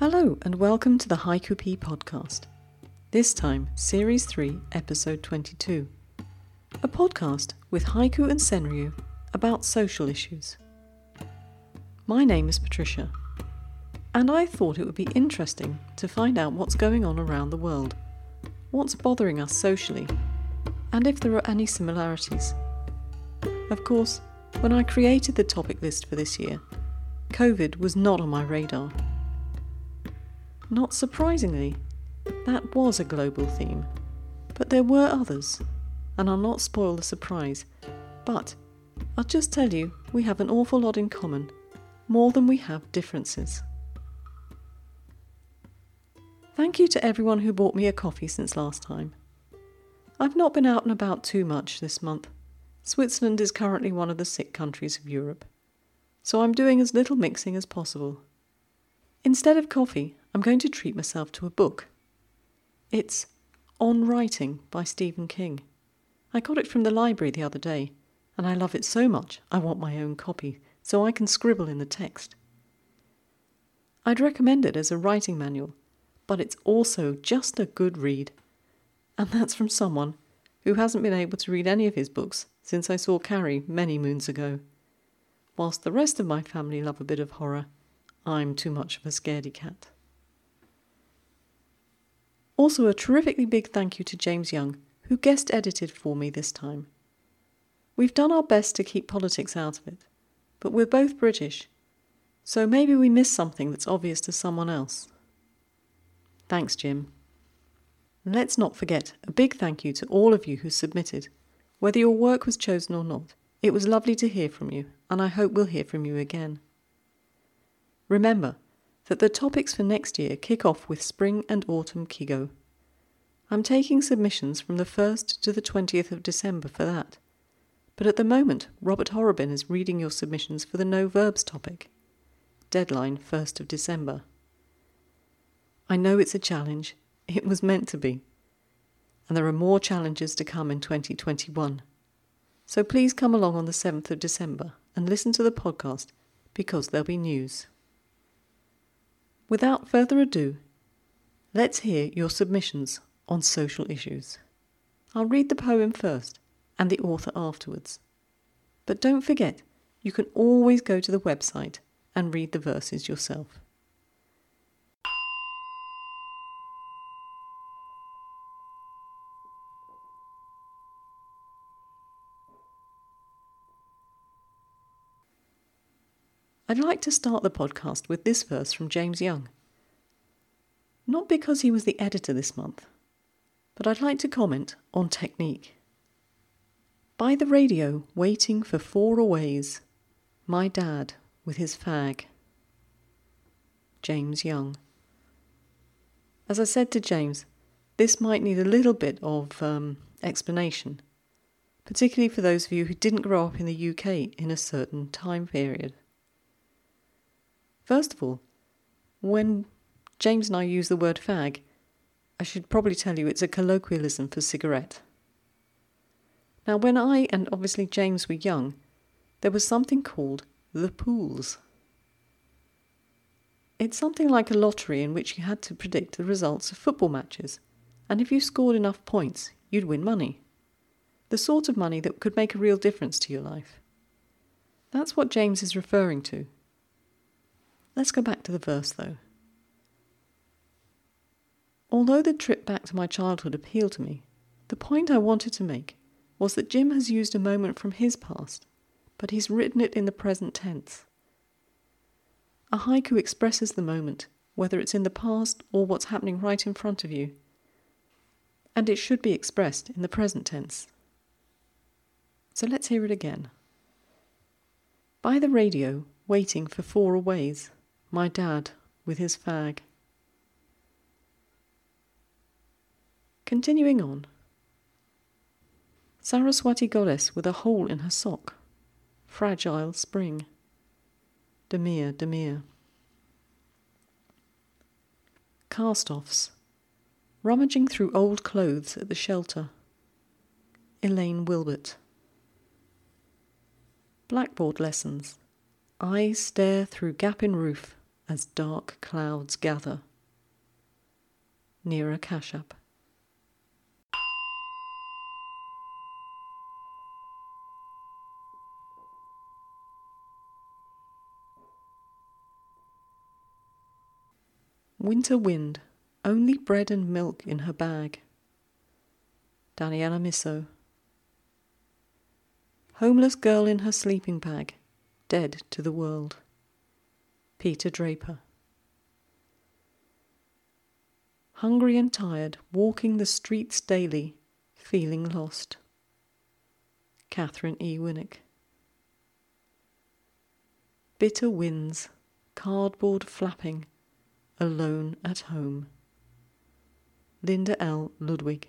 Hello, and welcome to the Haiku Pea podcast. This time, Series 3, Episode 22. A podcast with Haiku and Senryu about social issues. My name is Patricia, and I thought it would be interesting to find out what's going on around the world, what's bothering us socially, and if there are any similarities. Of course, when I created the topic list for this year, COVID was not on my radar. Not surprisingly, that was a global theme, but there were others, and I'll not spoil the surprise. But I'll just tell you we have an awful lot in common, more than we have differences. Thank you to everyone who bought me a coffee since last time. I've not been out and about too much this month. Switzerland is currently one of the sick countries of Europe, so I'm doing as little mixing as possible. Instead of coffee, I'm going to treat myself to a book. It's On Writing by Stephen King. I got it from the library the other day, and I love it so much I want my own copy so I can scribble in the text. I'd recommend it as a writing manual, but it's also just a good read. And that's from someone who hasn't been able to read any of his books since I saw Carrie many moons ago. Whilst the rest of my family love a bit of horror, I'm too much of a scaredy cat. Also, a terrifically big thank you to James Young, who guest edited for me this time. We've done our best to keep politics out of it, but we're both British, so maybe we miss something that's obvious to someone else. Thanks, Jim. Let's not forget a big thank you to all of you who submitted, whether your work was chosen or not. It was lovely to hear from you, and I hope we'll hear from you again. Remember, that the topics for next year kick off with Spring and Autumn Kigo. I'm taking submissions from the 1st to the 20th of December for that. But at the moment, Robert Horrobin is reading your submissions for the no verbs topic. Deadline 1st of December. I know it's a challenge. It was meant to be. And there are more challenges to come in 2021. So please come along on the 7th of December and listen to the podcast because there'll be news. Without further ado, let's hear your submissions on social issues. I'll read the poem first and the author afterwards. But don't forget, you can always go to the website and read the verses yourself. I'd like to start the podcast with this verse from James Young. Not because he was the editor this month, but I'd like to comment on technique. By the radio, waiting for four aways, my dad with his fag. James Young. As I said to James, this might need a little bit of um, explanation, particularly for those of you who didn't grow up in the UK in a certain time period. First of all, when James and I use the word fag, I should probably tell you it's a colloquialism for cigarette. Now, when I and obviously James were young, there was something called the pools. It's something like a lottery in which you had to predict the results of football matches, and if you scored enough points, you'd win money. The sort of money that could make a real difference to your life. That's what James is referring to. Let's go back to the verse, though. Although the trip back to my childhood appealed to me, the point I wanted to make was that Jim has used a moment from his past, but he's written it in the present tense. A haiku expresses the moment, whether it's in the past or what's happening right in front of you, and it should be expressed in the present tense. So let's hear it again. By the radio, waiting for four aways my dad with his fag. Continuing on. Saraswati goddess with a hole in her sock. Fragile spring. Demir, Demir. Cast offs. Rummaging through old clothes at the shelter. Elaine Wilbert. Blackboard lessons. Eyes stare through gap in roof as dark clouds gather. Neera Kashyap. Winter wind, only bread and milk in her bag. Daniela Misso. Homeless girl in her sleeping bag, dead to the world. Peter Draper. Hungry and tired, walking the streets daily, feeling lost. Catherine E. Winnick. Bitter winds, cardboard flapping, alone at home. Linda L. Ludwig.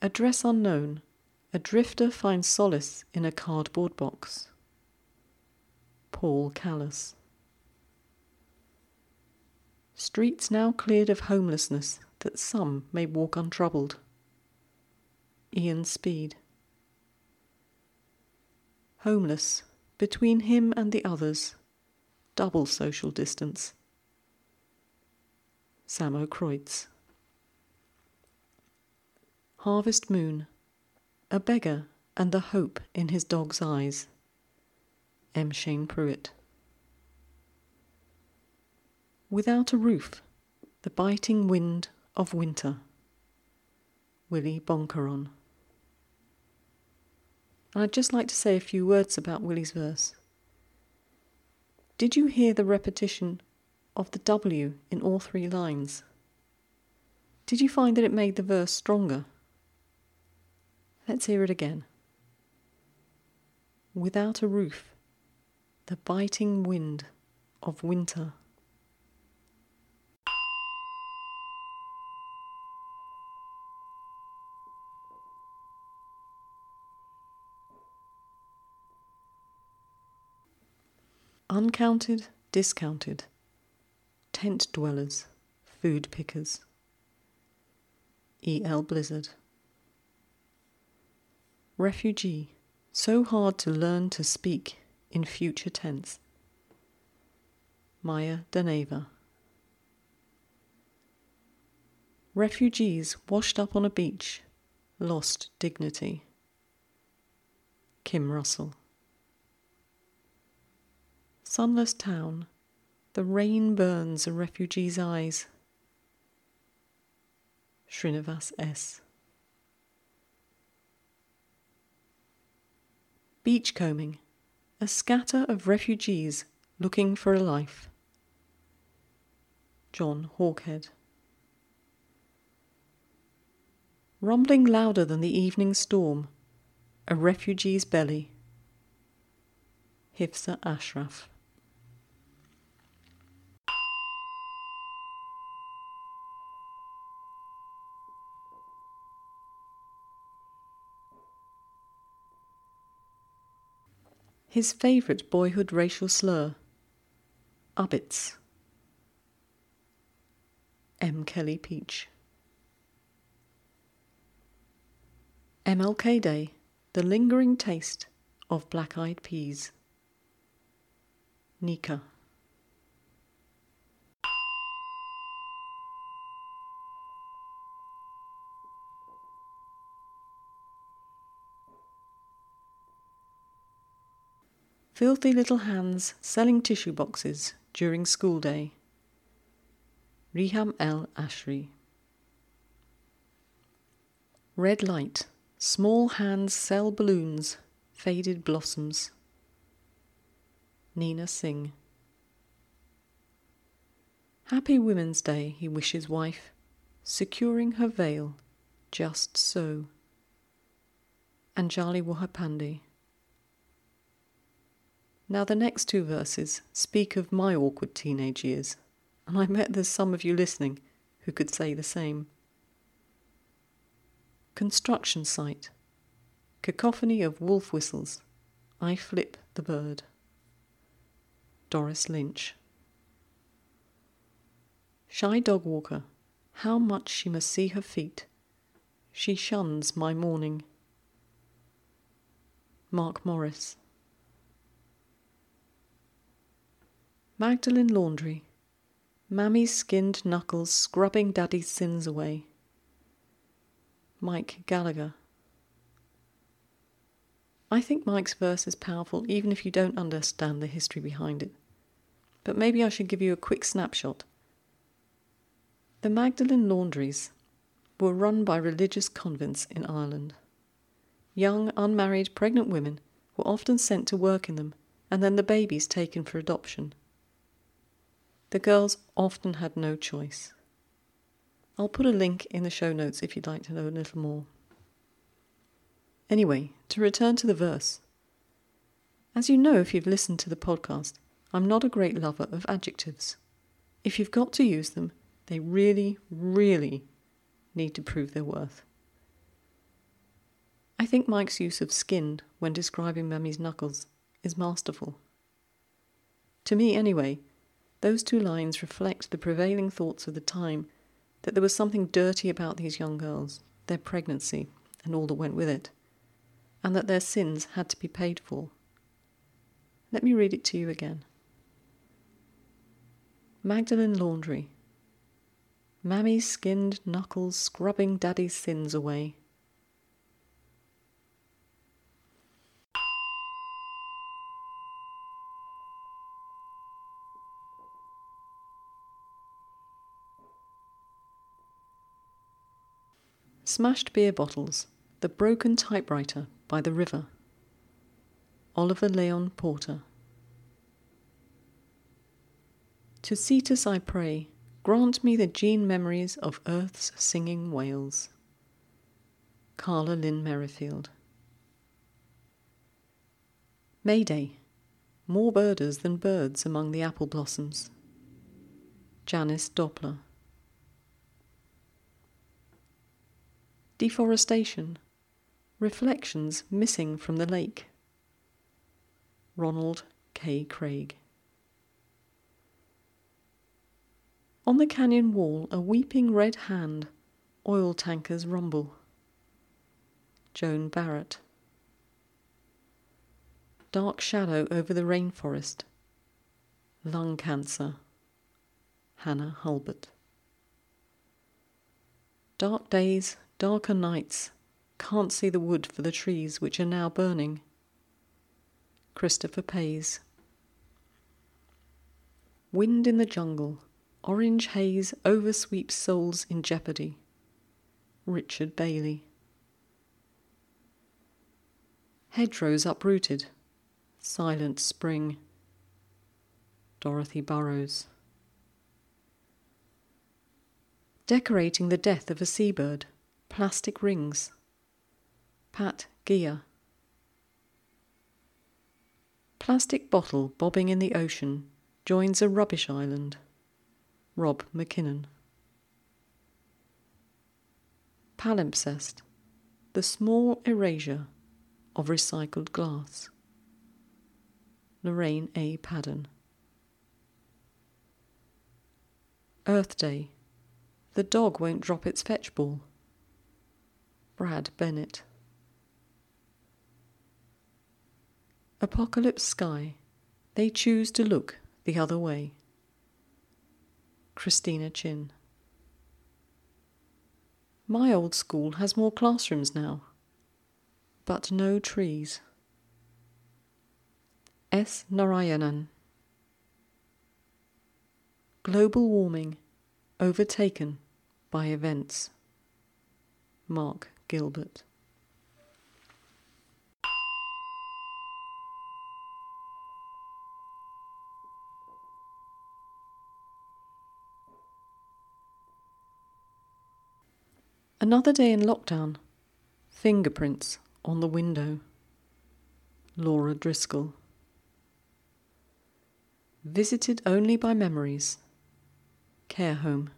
Address unknown. A drifter finds solace in a cardboard box. Paul Callas. Streets now cleared of homelessness that some may walk untroubled. Ian Speed. Homeless, between him and the others, double social distance. Samo Kreutz. Harvest Moon, a beggar and the hope in his dog's eyes. M. Shane Pruitt. Without a roof, the biting wind of winter. Willie Bongcaron. I'd just like to say a few words about Willie's verse. Did you hear the repetition of the W in all three lines? Did you find that it made the verse stronger? Let's hear it again. Without a roof, the biting wind of winter. Uncounted, discounted, tent dwellers, food pickers. E. L. Blizzard. Refugee, so hard to learn to speak in future tense. Maya Daneva. Refugees washed up on a beach, lost dignity. Kim Russell. Sunless town, the rain burns a refugee's eyes. Srinivas S. Beachcombing, a scatter of refugees looking for a life. John Hawkhead. Rumbling louder than the evening storm, a refugee's belly. Hifsa Ashraf. His favourite boyhood racial slur. Ubbits. M. Kelly Peach. MLK Day, the lingering taste of black eyed peas. Nika. Filthy little hands selling tissue boxes during school day. Reham El Ashri. Red light. Small hands sell balloons, faded blossoms. Nina Singh. Happy Women's Day, he wishes wife, securing her veil, just so. Anjali Wahapandi. Now, the next two verses speak of my awkward teenage years, and I bet there's some of you listening who could say the same. Construction site. Cacophony of wolf whistles. I flip the bird. Doris Lynch. Shy dog walker. How much she must see her feet. She shuns my morning. Mark Morris. Magdalen Laundry. Mammy's skinned knuckles scrubbing daddy's sins away. Mike Gallagher. I think Mike's verse is powerful even if you don't understand the history behind it. But maybe I should give you a quick snapshot. The Magdalen laundries were run by religious convents in Ireland. Young, unmarried, pregnant women were often sent to work in them, and then the babies taken for adoption. The girls often had no choice. I'll put a link in the show notes if you'd like to know a little more. Anyway, to return to the verse. As you know if you've listened to the podcast, I'm not a great lover of adjectives. If you've got to use them, they really, really need to prove their worth. I think Mike's use of skinned when describing Mammy's knuckles is masterful. To me, anyway, those two lines reflect the prevailing thoughts of the time that there was something dirty about these young girls, their pregnancy, and all that went with it and that their sins had to be paid for. Let me read it to you again. Magdalen Laundry. Mammy's skinned knuckles scrubbing daddy's sins away. Smashed beer bottles, the broken typewriter by the river. Oliver Leon Porter. To Cetus I pray, grant me the gene memories of Earth's singing whales. Karla Linn Merrifield. May Day. More birders than birds among the apple blossoms. Janice Doppler. Deforestation Reflections Missing from the Lake. Ronald K. Craig. On the canyon wall, a weeping red hand, oil tankers rumble. Joan Barrett. Dark shadow over the rainforest. Lung cancer. Hannah Hulbert. Dark days, darker nights, can't see the wood for the trees which are now burning. Christopher Pays. Wind in the jungle, orange haze oversweeps souls in jeopardy. Richard Bailey. Hedgerows uprooted, silent spring. Dorothy Burrows. Decorating the death of a seabird, plastic rings. Pat Gia. Plastic bottle bobbing in the ocean joins a rubbish island. Rob McKinnon. Palimpsest, the small erasure of recycled glass. Lorraine A. Padden. Earth Day, the dog won't drop its fetch ball. Brad Bennett. Apocalypse Sky. They choose to look the other way. Christina Chin. My old school has more classrooms now, but no trees. S. Narayanan. Global warming overtaken by events. Mark Gilbert. Another day in lockdown. Fingerprints on the window. Laura Driscoll. Visited only by memories. Care home.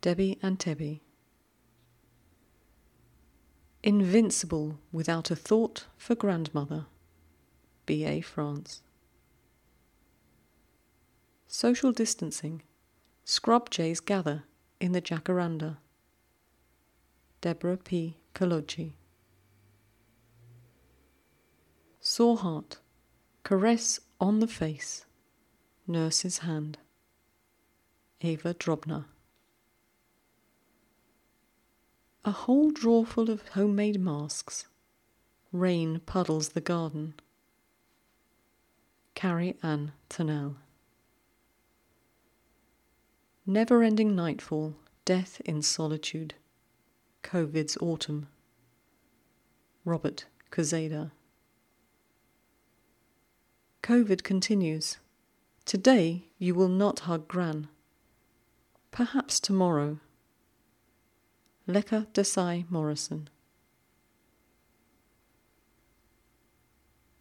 Debbie and Tebby. Invincible without a thought for grandmother. B.A. France. Social distancing. Scrub jays gather in the jacaranda. Deborah P. Kolodji. Sore heart, caress on the face, Nurse's Hand. Eva Drobna. A whole drawerful of homemade masks. Rain puddles the garden. Carrie Ann Turnell. Never ending nightfall, death in solitude. COVID's autumn. Robert Kuzeda. COVID continues. Today you will not hug Gran. Perhaps tomorrow. Leka Desai Morrison.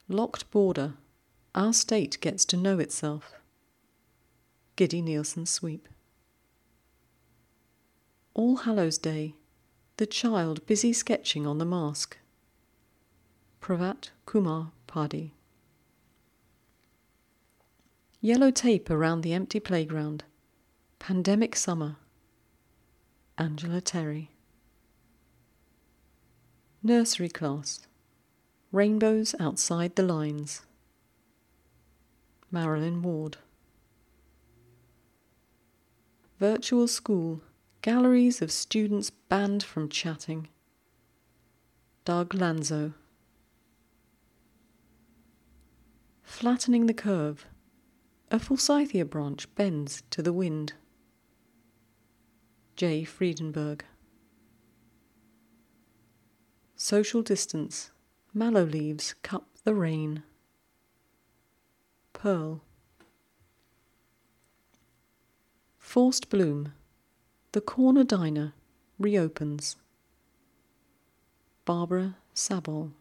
Locked border. Our state gets to know itself. Giddy Nielsen Sweep. All Hallows Day. The child busy sketching on the mask. Pravat Kumar Padi. Yellow tape around the empty playground. Pandemic summer. Angela Terry. Nursery class. Rainbows outside the lines. Marilyn Ward. Virtual school. Galleries of students banned from chatting. Doug Lanzo. Flattening the curve. A Forsythia branch bends to the wind. J. Friedenberg. Social distance. Mallow leaves cup the rain. Pearl. Forced bloom. The corner diner reopens. Barbara Sabol.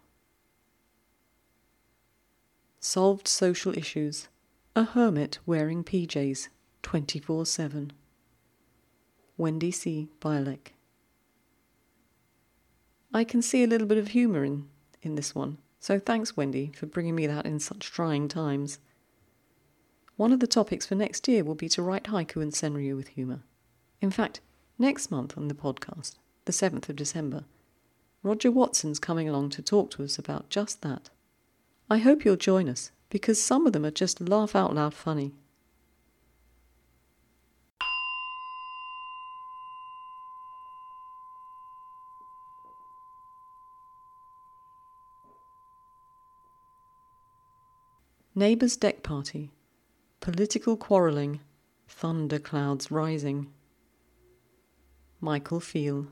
Solved social issues. A hermit wearing PJs 24 7. Wendy C. Bialek. I can see a little bit of humour in, in this one, so thanks, Wendy, for bringing me that in such trying times. One of the topics for next year will be to write haiku and senryu with humour. In fact, next month on the podcast, the 7th of December, Roger Watson's coming along to talk to us about just that. I hope you'll join us because some of them are just laugh out loud funny. Neighbours' deck party. Political quarrelling. Thunder clouds rising. Michael Feel.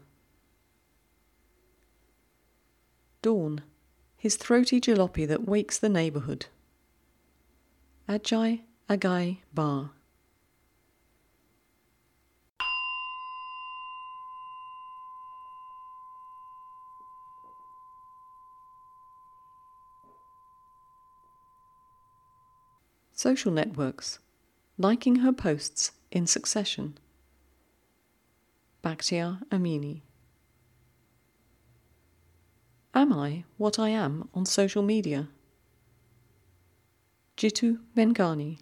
Dawn. His throaty jalopy that wakes the neighbourhood. Ajay Agai Bar. Social networks. Liking her posts in succession. Bakhtiar Amini. Am I what I am on social media? Jitu Bengani.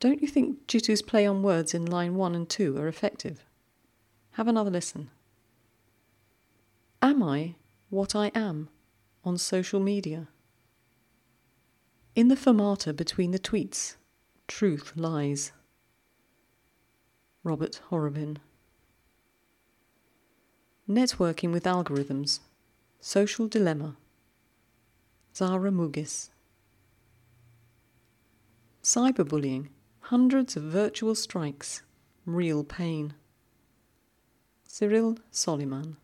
Don't you think Jitu's play on words in line 1 and 2 are effective? Have another listen. Am I what I am on social media? In the fermata between the tweets, truth lies. Robert Horobin. Networking with algorithms, social dilemma. Zahra Mughis. Cyberbullying, hundreds of virtual strikes, real pain. Cyril Soliman.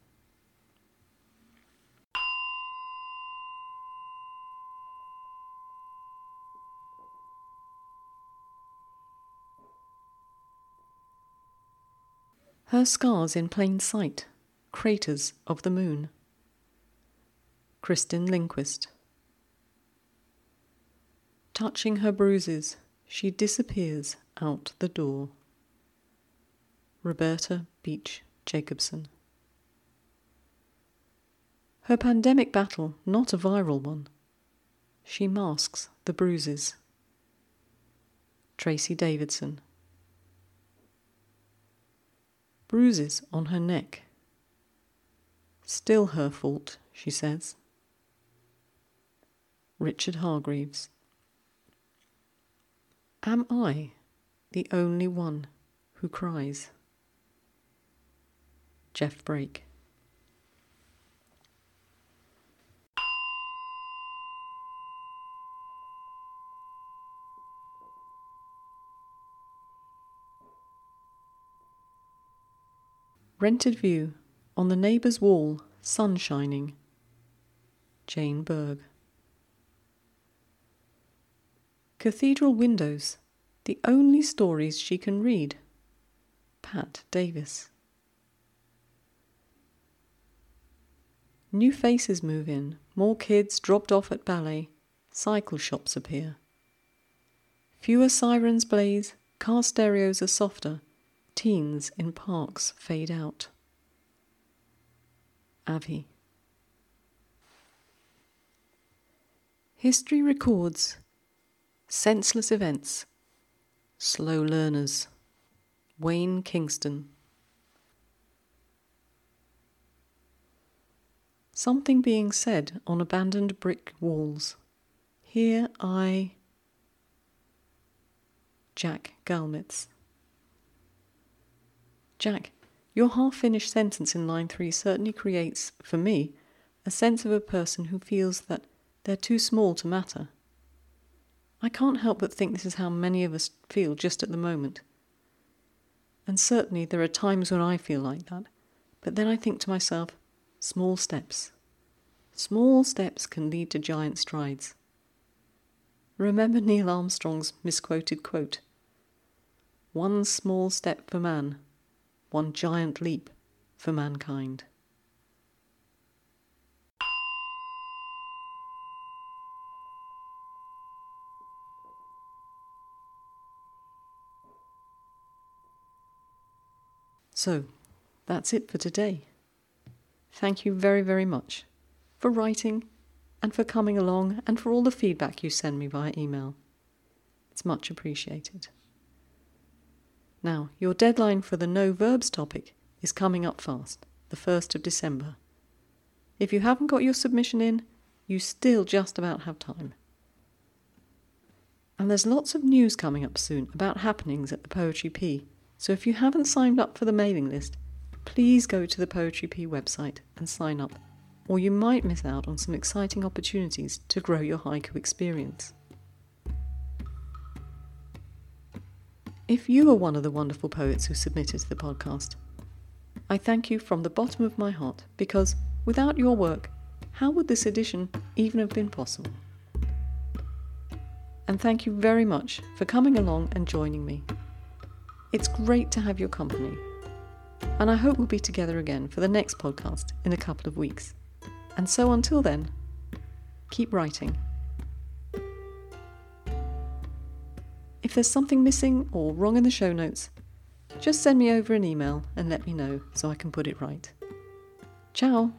Her scars in plain sight, craters of the moon. Kristin Lindquist. Touching her bruises, she disappears out the door. Roberta Beach Jacobson. Her pandemic battle, not a viral one. She masks the bruises. Tracy Davidson. Bruises on her neck. Still her fault, she says. Richard Hargreaves. Am I the only one who cries? Jeff Brake. Rented view on the neighbour's wall, sun shining. Jane Berg. Cathedral windows, the only stories she can read. Pat Davis. New faces move in, more kids dropped off at ballet, cycle shops appear. Fewer sirens blaze, car stereos are softer, teens in parks fade out. Avi. History records senseless events, slow learners. Wayne Kingston. Something being said on abandoned brick walls. Here I. Jack Galmitz. Jack, your half finished sentence in line three certainly creates, for me, a sense of a person who feels that they're too small to matter. I can't help but think this is how many of us feel just at the moment. And certainly there are times when I feel like that, but then I think to myself, small steps. Small steps can lead to giant strides. Remember Neil Armstrong's misquoted quote One small step for man, one giant leap for mankind. So, that's it for today. Thank you very, very much for writing and for coming along and for all the feedback you send me via email. It's much appreciated. Now, your deadline for the no verbs topic is coming up fast, the 1st of December. If you haven't got your submission in, you still just about have time. And there's lots of news coming up soon about happenings at the Poetry Pea, so if you haven't signed up for the mailing list, please go to the Poetry Pea website and sign up, or you might miss out on some exciting opportunities to grow your haiku experience. If you are one of the wonderful poets who submitted to the podcast, I thank you from the bottom of my heart because without your work, how would this edition even have been possible? And thank you very much for coming along and joining me. It's great to have your company, and I hope we'll be together again for the next podcast in a couple of weeks. And so until then, keep writing. If there's something missing or wrong in the show notes, just send me over an email and let me know so I can put it right. Ciao!